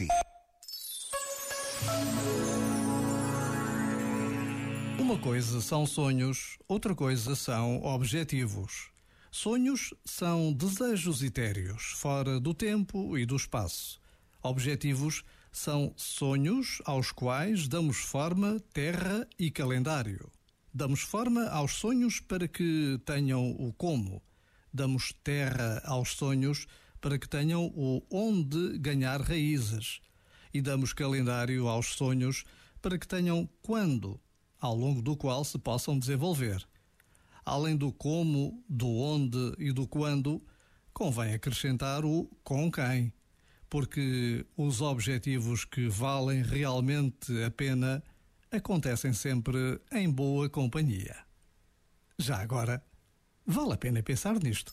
si. Uma coisa são sonhos, outra coisa são objetivos. Sonhos são desejos etéreos, fora do tempo e do espaço. Objetivos são sonhos aos quais damos forma, terra e calendário. Damos forma aos sonhos para que tenham o como. Damos terra aos sonhos para que tenham o onde ganhar raízes. E damos calendário aos sonhos para que tenham quando ao longo do qual se possam desenvolver. Além do como, do onde e do quando, convém acrescentar o com quem, porque os objetivos que valem realmente a pena acontecem sempre em boa companhia. Já agora, vale a pena pensar nisto.